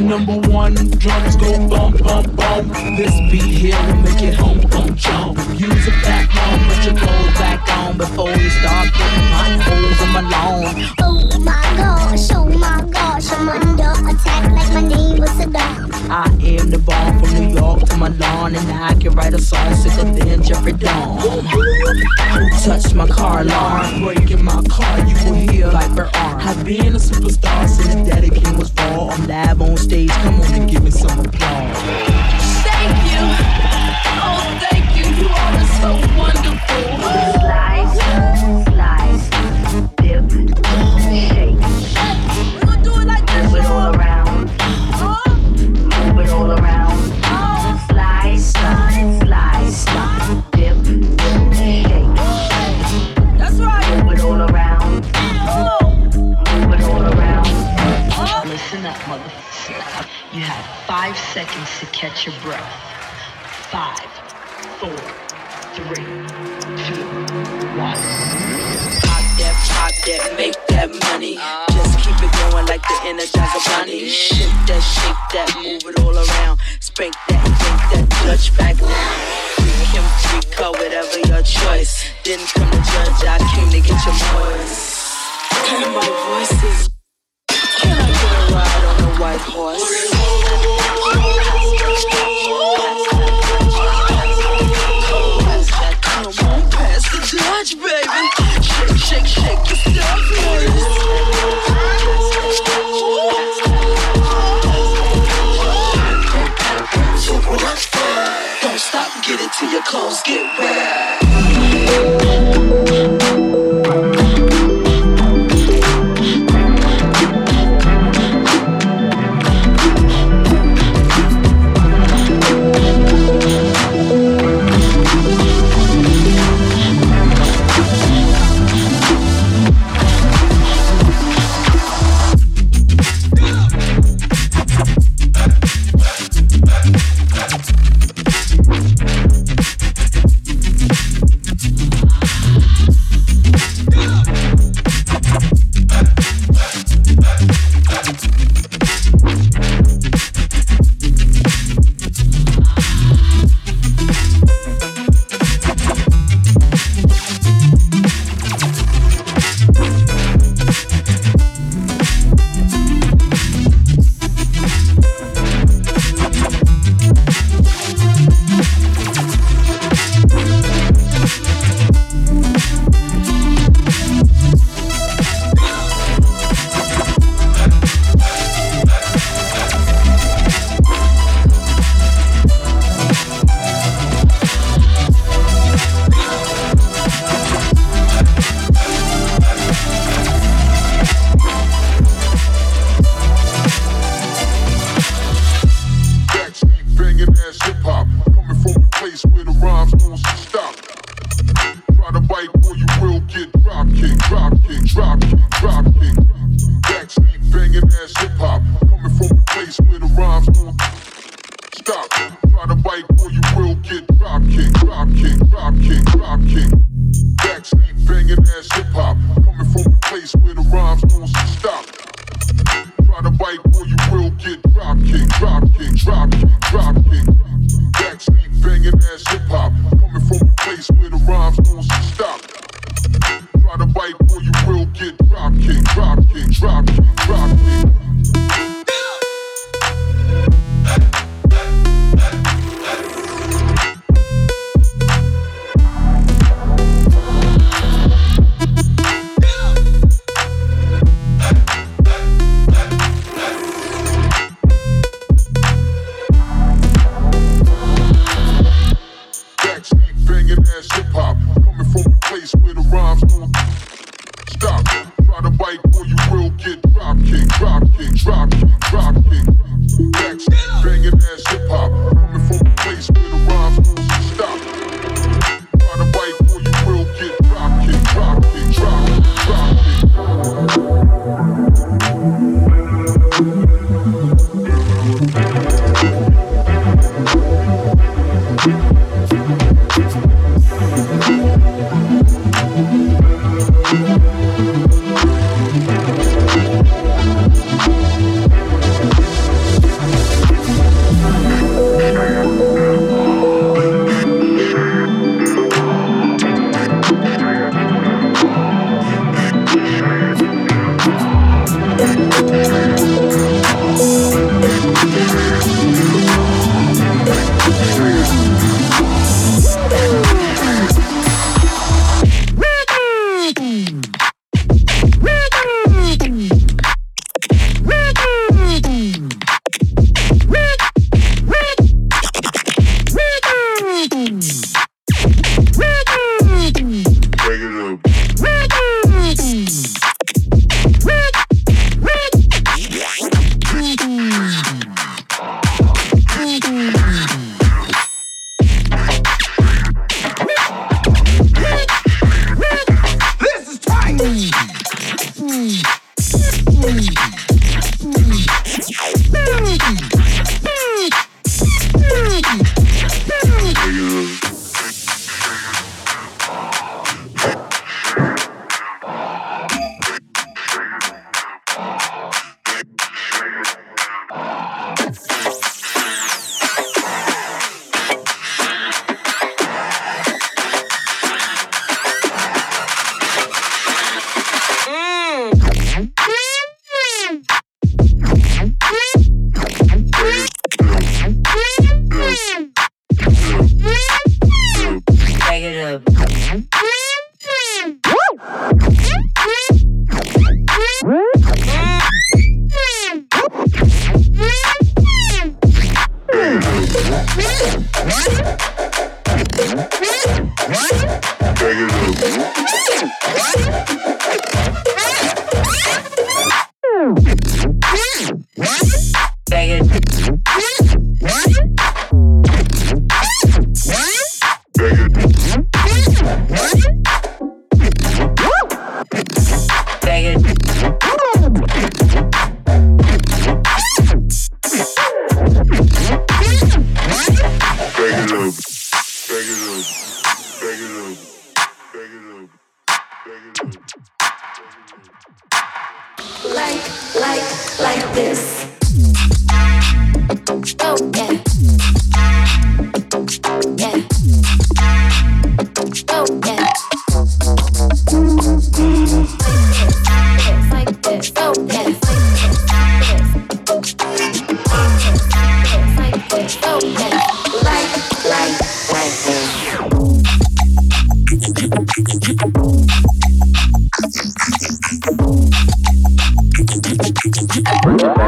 Number one, drums go bump, bump, bump. This beat here will make it home, home, jump. Use a back home, put your clothes back on before you start putting potholes in my lawn. Oh my gosh, oh my I'm the bomb from New York to Milan, and I can write a song sicker than Jeffrey Dawn. Who touched my car alarm? Breaking my car, you will like Viper arm. I've been a superstar since Daddy was raw. I'm live on stage, come on and give me some applause. Thank you, oh thank you, you are so wonderful. Johnny. Shake that, shake that, move it all around. Spank that, yank that, touch back now. Freak him, freak her, whatever your choice. Didn't come to judge, I came to get your voice. Kind my voice is. Can I get a ride on a white horse? till your clothes get wet. or you will get drop kicked, drop kicked, drop kicked, drop kicked. Mm. Mm. Bring it back.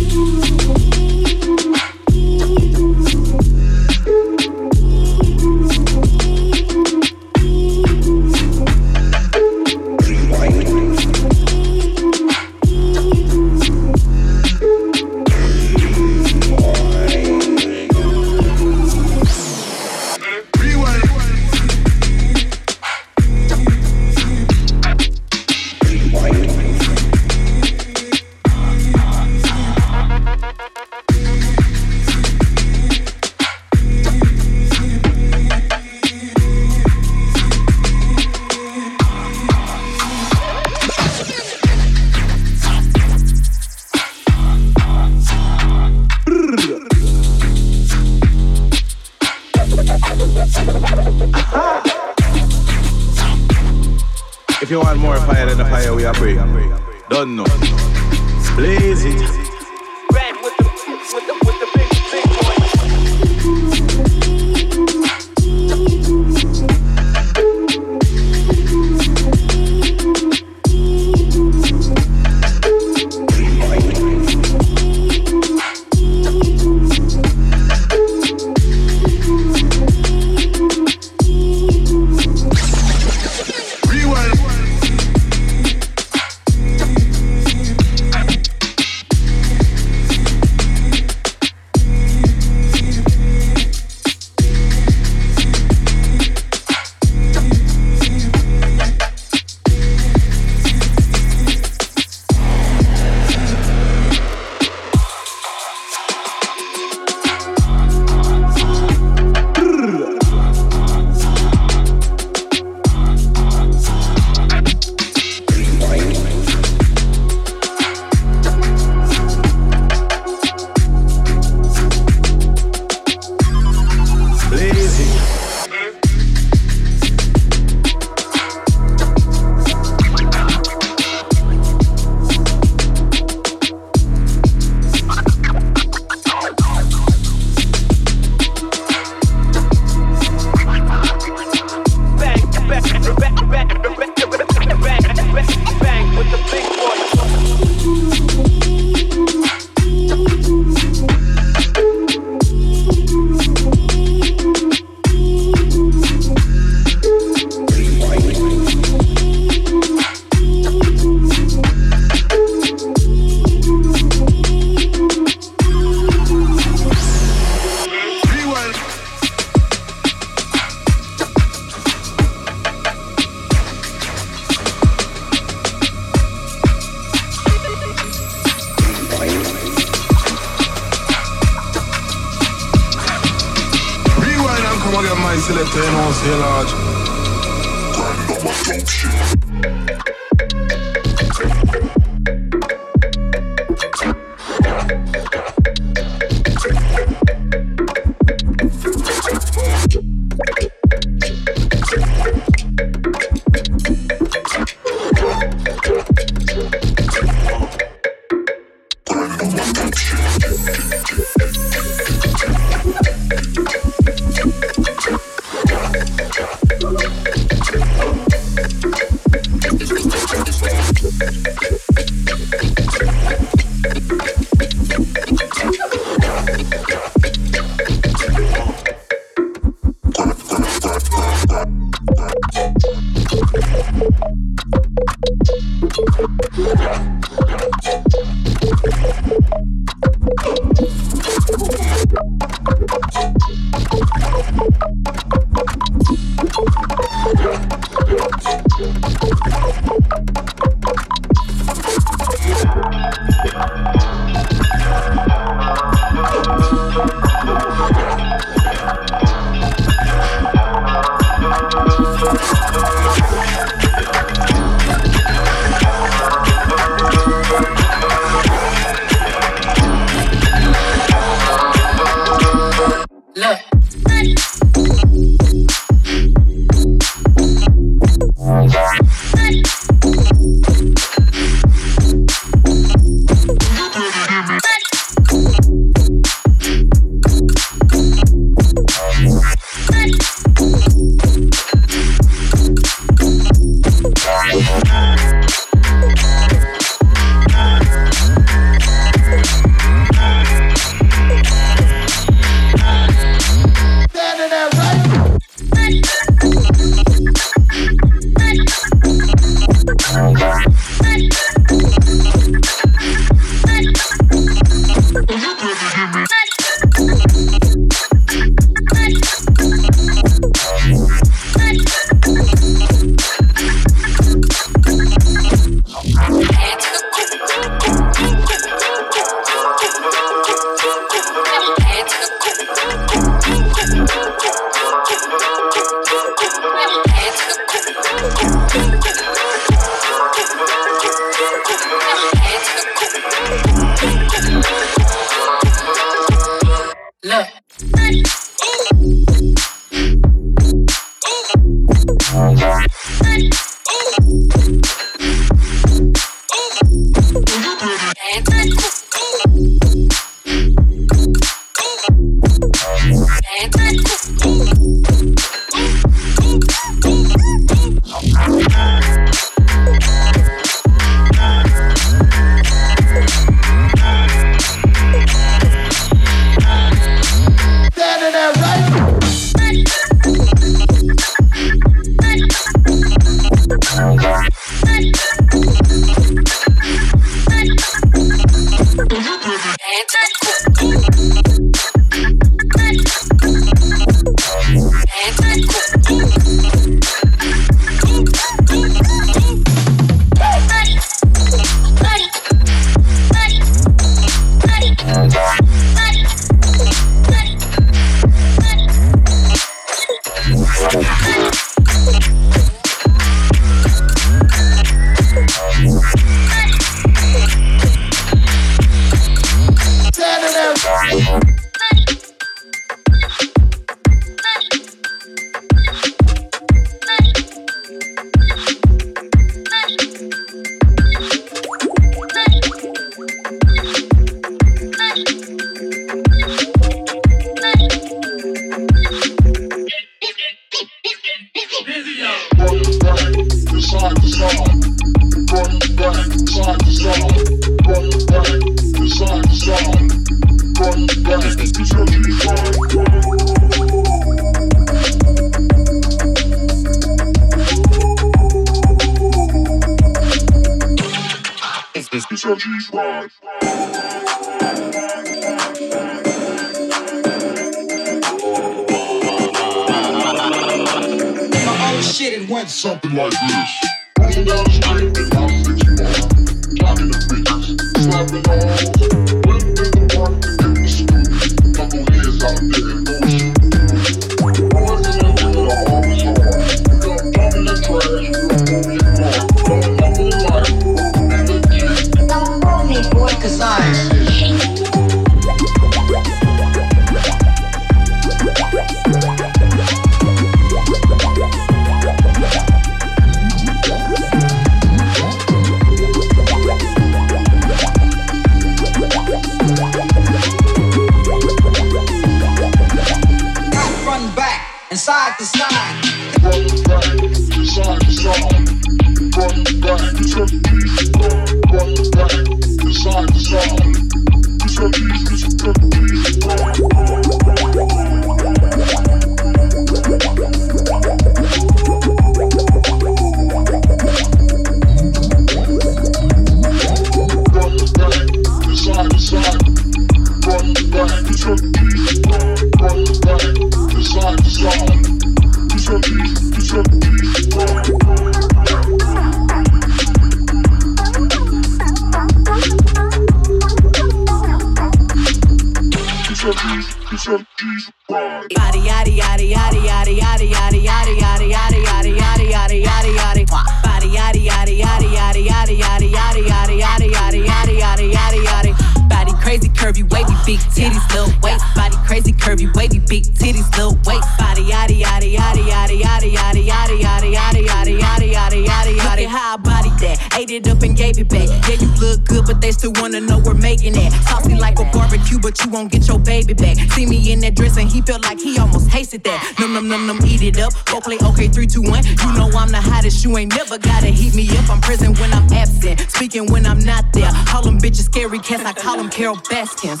Num num eat it up. Go play okay, three, two, one. You know I'm the hottest. You ain't never gotta heat me up. I'm present when I'm absent, speaking when I'm not there. Call them bitches scary cats. I call them Carole Baskins.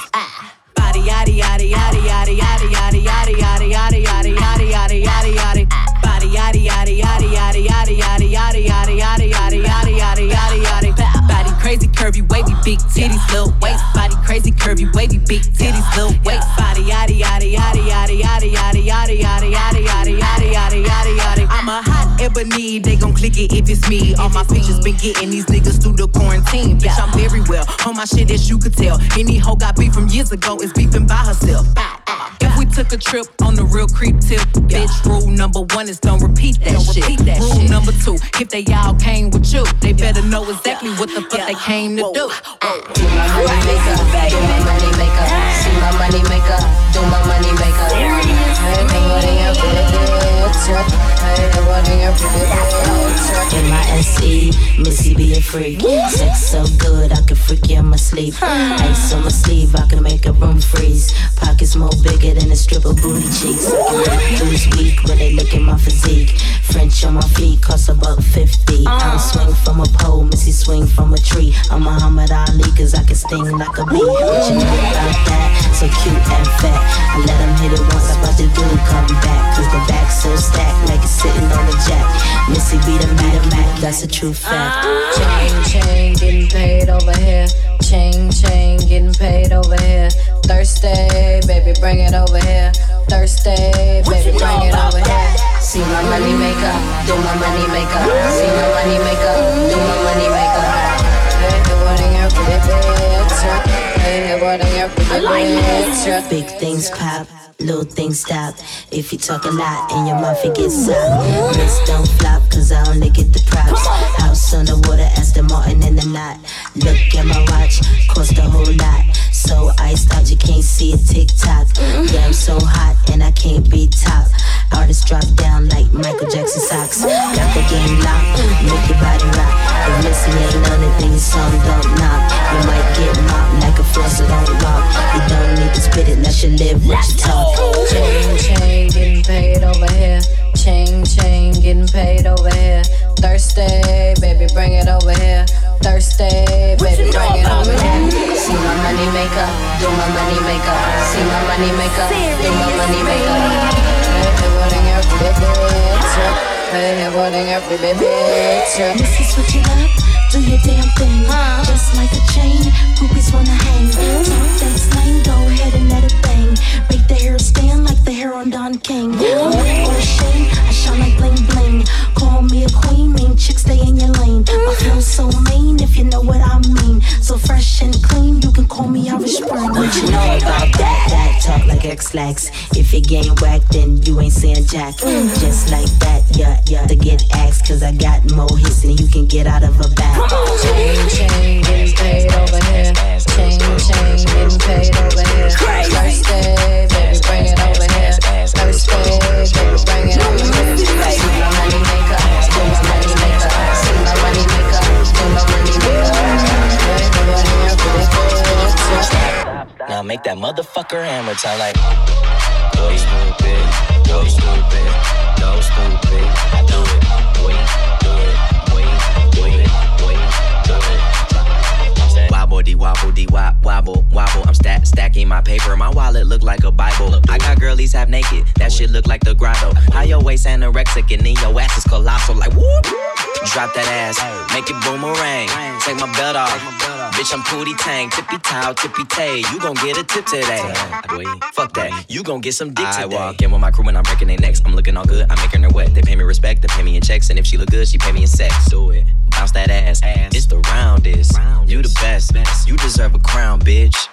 Yaddy yaddy yaddy yaddy yaddy yaddy. I'm a hot ebony. They gon' click it if it's me. All my pictures been getting these niggas through the quarantine. Bitch, I'm very well on my shit as you could tell. Any hoe got beef from years ago is beefing by herself. If we took a trip on the real creep tip, bitch, rule number one is don't repeat that don't shit. Repeat that rule shit. number two, if they all came with you, they better know exactly what the fuck they came to do. Do my money maker, do my money maker, see my money maker, do my money maker. Hey, nobody else Hey, nobody else In my SE, Missy be a freak. Sex so good, I can freak you in my sleep. Ice on my sleeve, I can make a room freeze. Pockets more bigger than a strip of booty cheeks. Lose weak when they look at my physique. French on my feet cost about 50. I don't uh. swing from a pole, Missy swing from a tree. I'm Muhammad Ali, cause I can sting like a bee. What you know about that? So cute and fat. I let him hit it once, I about to do come back. Cause the back so stacked, like it's sitting on the jack. Missy be the Mac, Mac, that's a true fact. Uh. Chain, chain, getting paid over here. Chain, chain, getting paid over here. Thursday, baby, bring it over here. Thursday, baby, bring it over here. See my money maker, do my money maker. See my money maker, do my money maker. Hey, what in your Hey, what in your Big things pop little things stop. If you talk a lot and your mouth it gets soft. Wrist don't flop, cause I only get the props. House underwater, Aston Martin in the knot. Look at my watch, cost a whole lot. So iced out, you can't see a tick tock. Mm-hmm. Yeah, I'm so hot and I can't be top. Artists drop down like Michael Jackson socks. Mm-hmm. Got the game locked, make your body rock. If Missy ain't none of these songs don't knock. You might get mopped like a flosser don't walk. You don't need to spit it, let you live what you talk. Chain, chain, getting paid over here. Chain, chain, getting paid over here. Thursday, baby, bring it over here. Thursday, baby, bring it over here. See my money maker, do my money maker. See my money maker, do my money maker. In your bitch? In your bitch? This is what you love. Do your damn thing, just like a chain. Groupies wanna hang. Mm-hmm. Talk that slang, go ahead and let it bang. Make the hair stand like the hair on Don King. I'm for shame, I shine like bling bling. Call me a queen, mean chick, stay in your lane. My flow so mean, if you know what I mean. So fresh and clean, you can call me Irish Spring. What you know about that? That talk like X-Lax. If you getting whacked, then you ain't saying jack. Just like that, yeah, yeah. To get axed, cause I got more hits than you can get out of a bag. Chain, chain, getting paid over here. Chain, chain, getting paid over here. Thursday, baby, bring it over here. Thursday, baby, bring it over here. Make that motherfucker hammer time like. Boy, stupid. Stupid. Stupid. Wobble wobble wobble wobble. I'm stack stacking my paper. My wallet look like a Bible. I got girlies half naked. That shit look like the grotto. High your waist anorexic and then your ass is colossal. Like whoop. Drop that ass. Make it boomerang. Take my belt off bitch I'm pootie tang, tippy toe, tippy tay. You gon' get a tip today. Fuck that, you gon' get some dick today. I walk in with my crew and I'm breaking their necks. I'm looking all good, I'm making her wet. They pay me respect, they pay me in checks, and if she look good, she pay me in sex. Do it, bounce that ass. It's the roundest. You the best, you deserve a crown, bitch.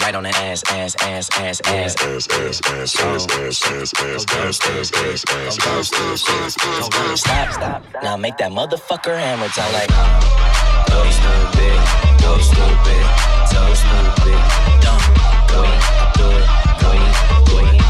Right on the ass, ass, ass, ass, ass. Ass, ass, ass, ass, ass, ass, ass, ass, ass, ass, ass, ass, ass, ass, ass, Stop, stop. Now make that motherfucker hammer time like. Go stupid, go stupid, so stupid. Go do it, do it.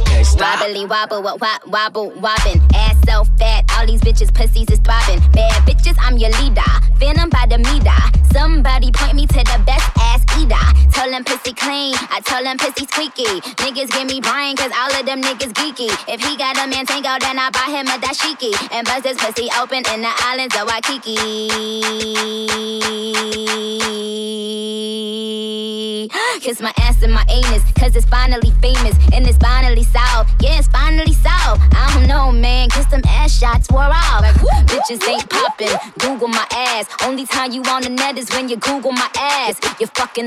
Okay, stop. Wobbly wobble, wobble, wobble, wobbin'. Ass so fat, all these bitches pussies is throbbing. Bad bitches, I'm your leader. Venom by the meter. Somebody point me to the best ass eater. Tell them pussy clean, I tell them pussy squeaky. Niggas give me Brian, cause all of them niggas geeky. If he got a man tango, then I buy him a dashiki. And bust his pussy open in the islands of Waikiki. Kiss my ass and my anus, cause it's finally famous. And it's finally solved. Yeah, it's finally solved. I don't know, man, cause them ass shots wore off. Bitches ain't popping. Google my ass. Only time you on the net is when you Google my ass. You fucking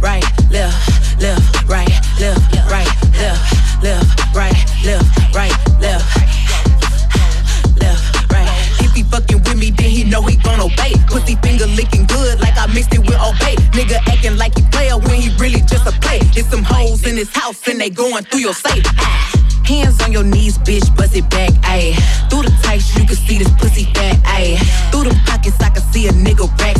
right, left, left, right, left, right, left, left, right, left, right, left, left, right. If he fucking with me, then he know he gon' obey. Pussy finger licking good like I mixed it with Old Bay. Nigga acting like he player when he really just a play. There's some hoes in his house and they going through your safe. Hands on your knees, bitch, bust it back, ayy. Through the tights, you can see this pussy fat, ayy. Through them pockets, I can see a nigga racks,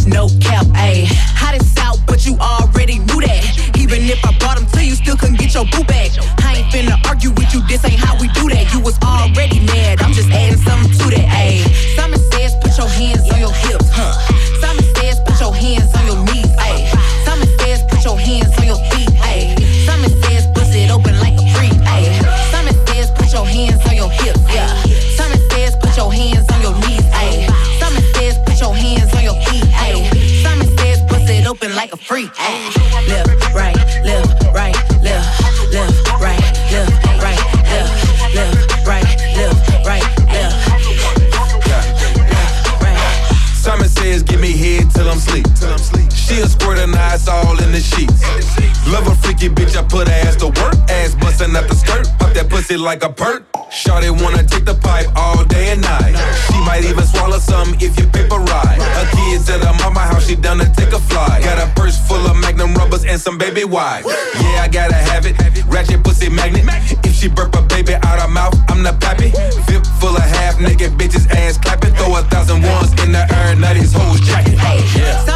bitch, no cap, ayy. Hot as out, but you already knew that. Even if I brought them to you, still couldn't get your boo back. I ain't finna argue with you, this ain't how we do that. You was already open like a freak. Ayy. Left, right, left, right, left, left, right, left, right, left, left, right, left, right, left. Simon says, give me head till I'm sleep. She a squirt and eyes all in the sheets. Love a freaky bitch, I put her ass to work. Ass bustin' out the skirt, pop that pussy like a perk. Shawty wanna take the pipe all day and night. Might even swallow some if you paper ride. Her kids at her mama house, she done to take a fly. Got a purse full of magnum rubbers and some baby wipes. Yeah, I gotta have it. Ratchet pussy magnet. If she burp a baby out her mouth, I'm the pappy. Vip full of half naked bitches, ass clapping. Throw a thousand ones in the air, now these hoes jacking. Yeah.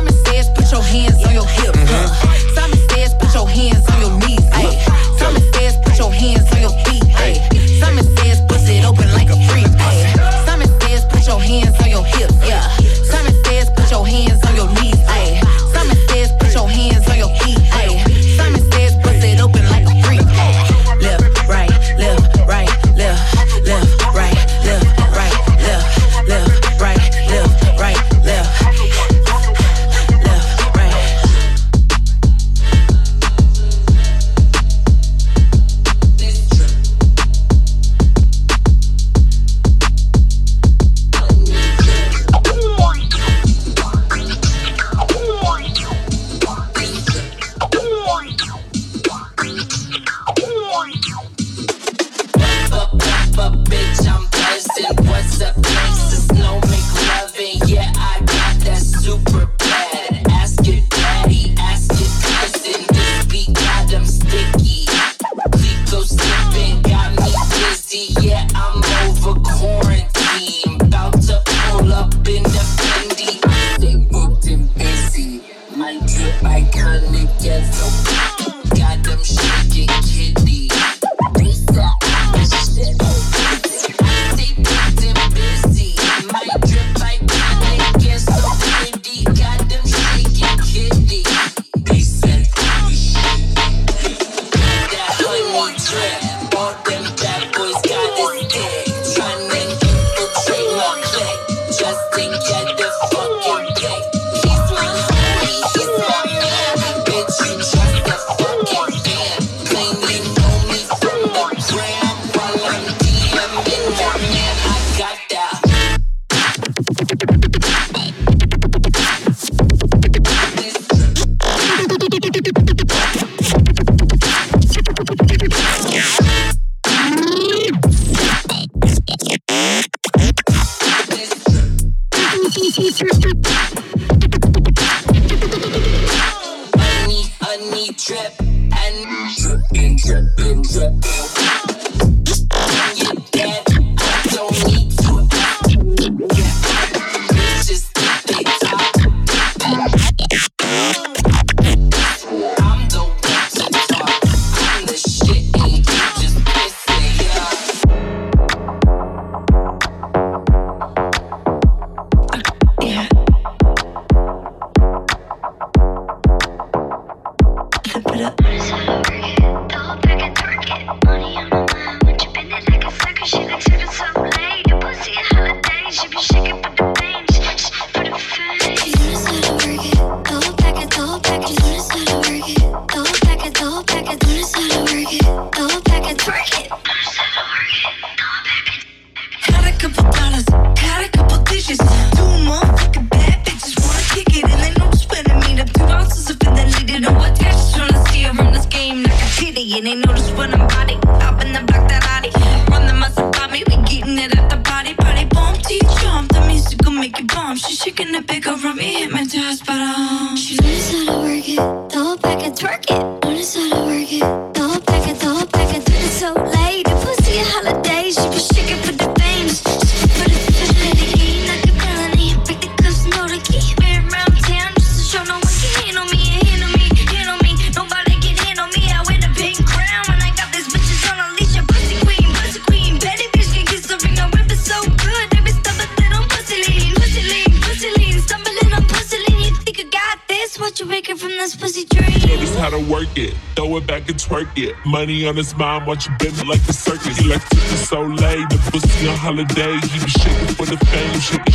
Money on his mind, watch you bend like a circus. Electric is so late, the pussy on holiday. He be shaking for the fame, shaking,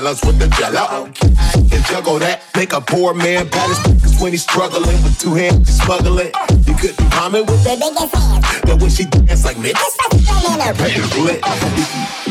fellas with the jello. And juggle that, make a poor man balance when he's struggling with two hands smuggling. You couldn't rhyme it with the biggest hands, but when she dance like me, it's like a little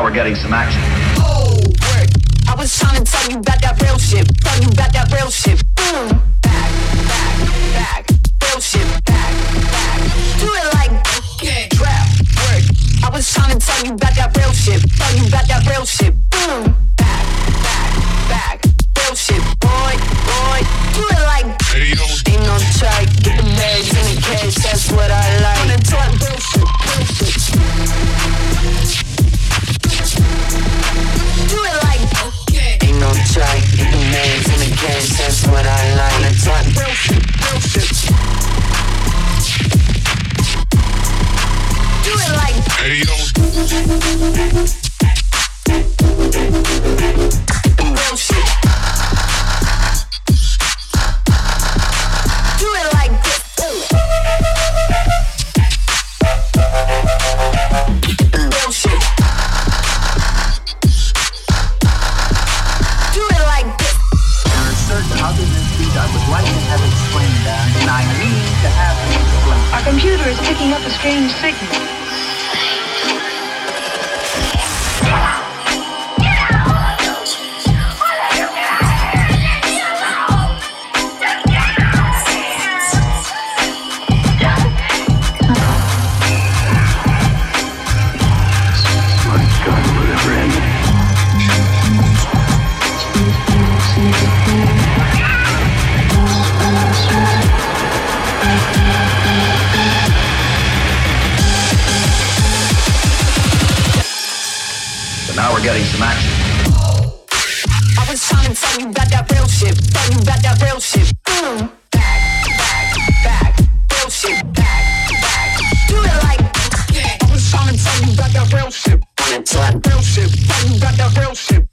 now we're getting some action. Oh. I was trying to tell you about that real shit. Tell you about that real shit. Boom. Back, back, back. Real shit. Back, back. Do it like. Trap, work. I was trying to tell you about that real shit. Tell you about that real shit. Boom. Back, back, back. Real shit. Boy, boy. Do it like. Ain't no track. Get the bags the cash. That's what I like. I'm real shit. Real shit. like that's what I like. I talk shit, Do it like Hey yo. that real shit. Talk real shit. You got that real shit?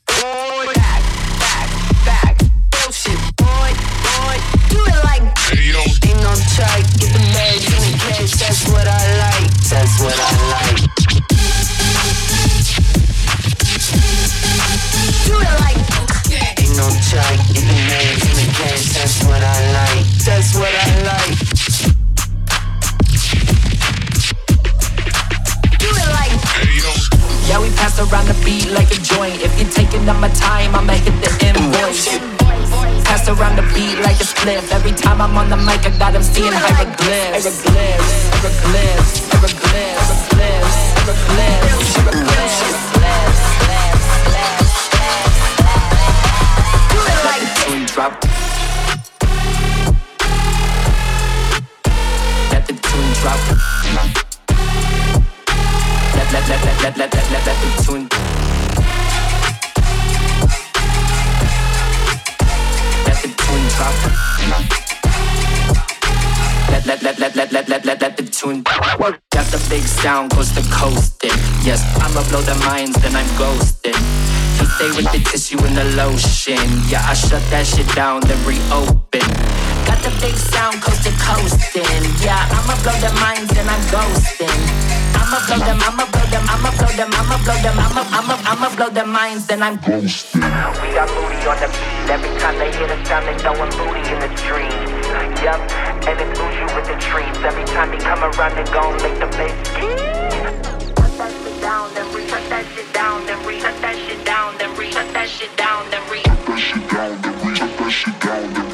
cliff. Every time I'm on the mic, I got them seeing hieroglyphs. Drop. Let the tune drop. Let let let let let let let let the tune. Let, let, let, let, let, let, let, let, let the tune. Got the big sound coast to coasting Yes, I'ma blow their minds, then I'm ghosting He stay with the tissue and the lotion. Yeah, I shut that shit down, then reopen. Got the big sound coast to coastin'. Yeah, I'ma blow their minds and I'm ghosting. I'ma blow them, I'ma blow them, I'ma blow them, I'ma blow them, I'ma, I'ma, I'ma blow their minds and I'm ghosting. We got booty on the beat. Every time they hear the sound, they throwin' booty in the street. Yup, and it moves you with the treats. Every time they come around, they gon' make the bass. Put that shit down, then re shut that shit down, then re shut that shit down, then re shut that shit down, then re shut that shit down, then re shut that shit down,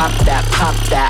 pop that, pop that.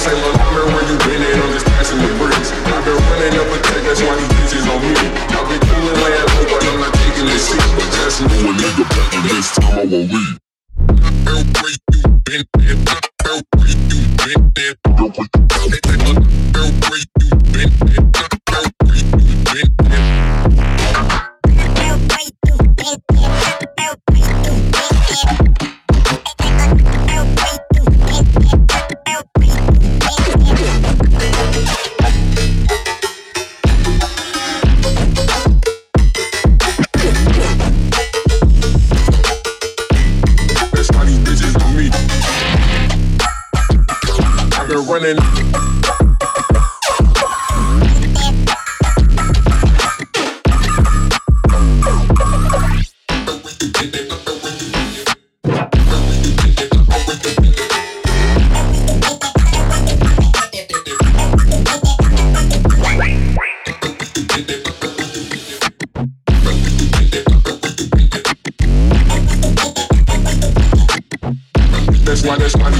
They say, look, where where you been at? I'm just passing the bricks. I've been running up a check, that's why these bitches on me. I've been cooling laying low, but I'm not taking this shit. But just know a nigga back and this time I won't leave. Where you been at? Where you been at? Look, where you been at? Running. That's why, that's why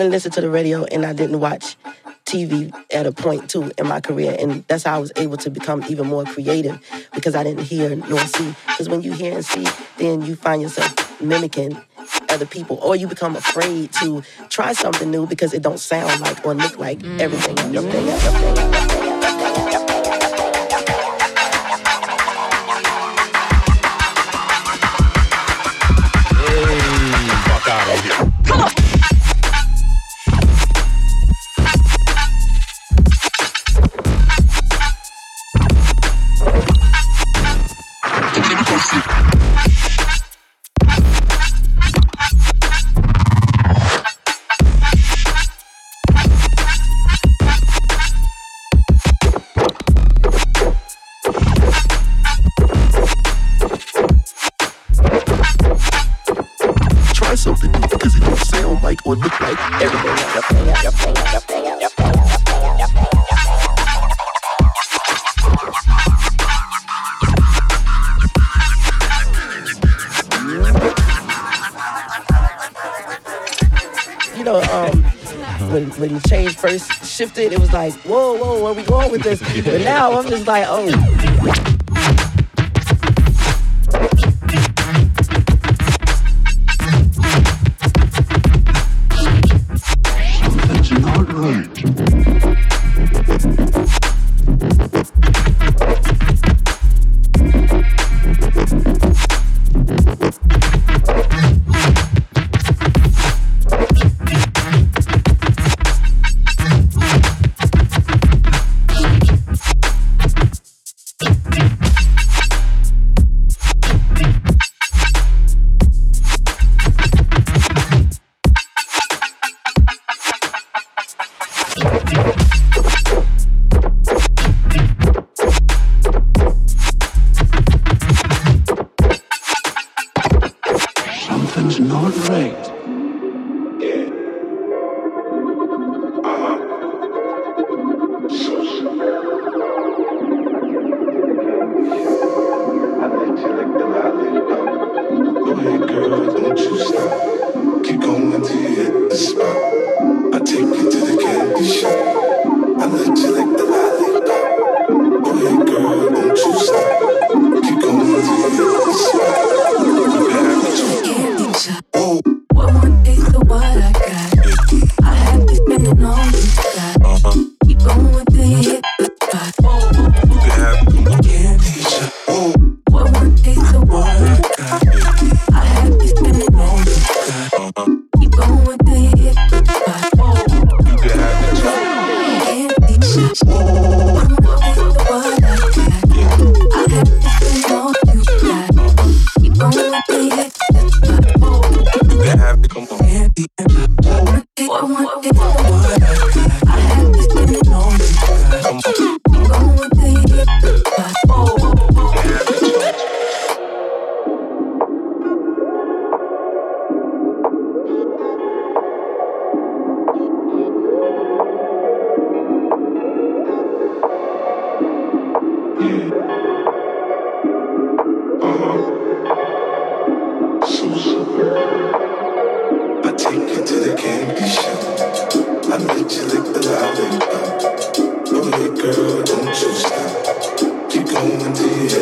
didn't listen to the radio and I didn't watch TV at a point too in my career. And that's how I was able to become even more creative because I didn't hear nor see. Because when you hear and see, then you find yourself mimicking other people or you become afraid to try something new because it don't sound like or look like mm. everything. Everything mm. everything. shifted. It was like, whoa, whoa, where we going with this? But now I'm just like, oh.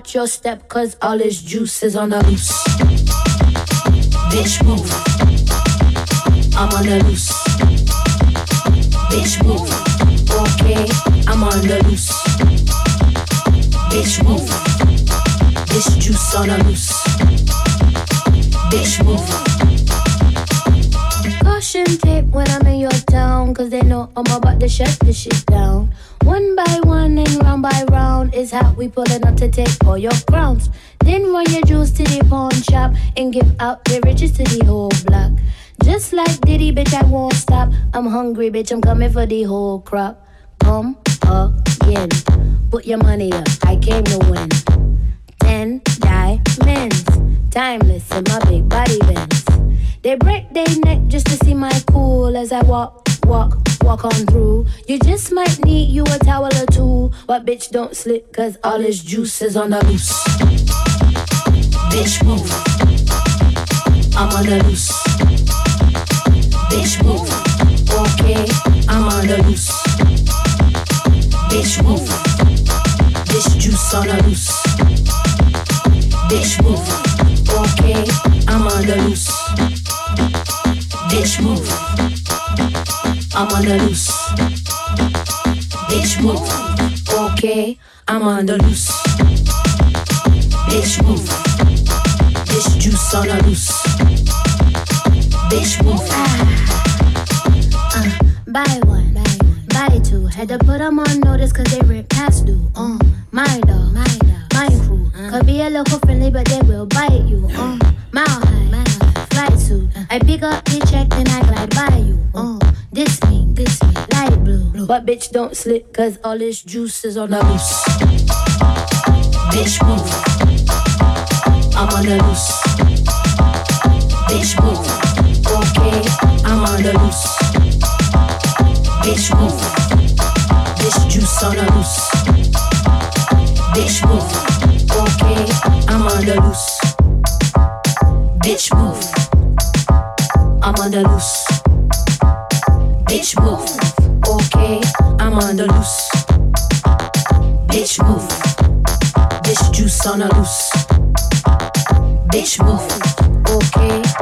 Watch your step, cause all this juice is on the loose. Bitch, move. I'm on the loose. Bitch, move. Okay, I'm on the loose. Bitch, move. This juice on the loose. Bitch, move. Caution tape when I'm in your town, cause they know I'm about to shut this shit down. One by one and round by round is how we pulling up to take all your crowns. Then run your jewels to the pawn shop and give out the riches to the whole block. Just like Diddy, bitch, I won't stop. I'm hungry, bitch, I'm coming for the whole crop. Come again, put your money up, I came to win. Ten diamonds, timeless in my big body Benz. They break their neck just to see my cool as I walk, walk, walk on through. You just might need you a towel or two, but bitch don't slip, cause all this juice is on the loose. Bitch move, I'm on the loose. Bitch move, okay, I'm on the loose. Bitch move, this juice on the loose. Bitch move, okay, I'm on the loose. Bitch move, I'm on the loose. Bitch move, okay, I'm on the loose. Bitch move, Bitch, juice on the loose. Bitch move. Uh, buy one, buy two. Had to put them on notice cause they rent past due. Uh, my dog, my dog, my crew. Could be a little friendly, but they will bite you. Uh, mile high, flight suit. I pick up the check, then I glide by you. Uh, this me, this me, light blue. But bitch, don't slip, cause all this juice is on the loose. Bitch, move. I'm on the loose. Bitch, move. Okay, I'm on the loose. Bitch, move. This juice on the loose. Bitch, move. Okay, I'm on the loose. Bitch, move. I'm on the loose. On the loose. Bitch, move. This juice on the loose. Bitch, move. Okay.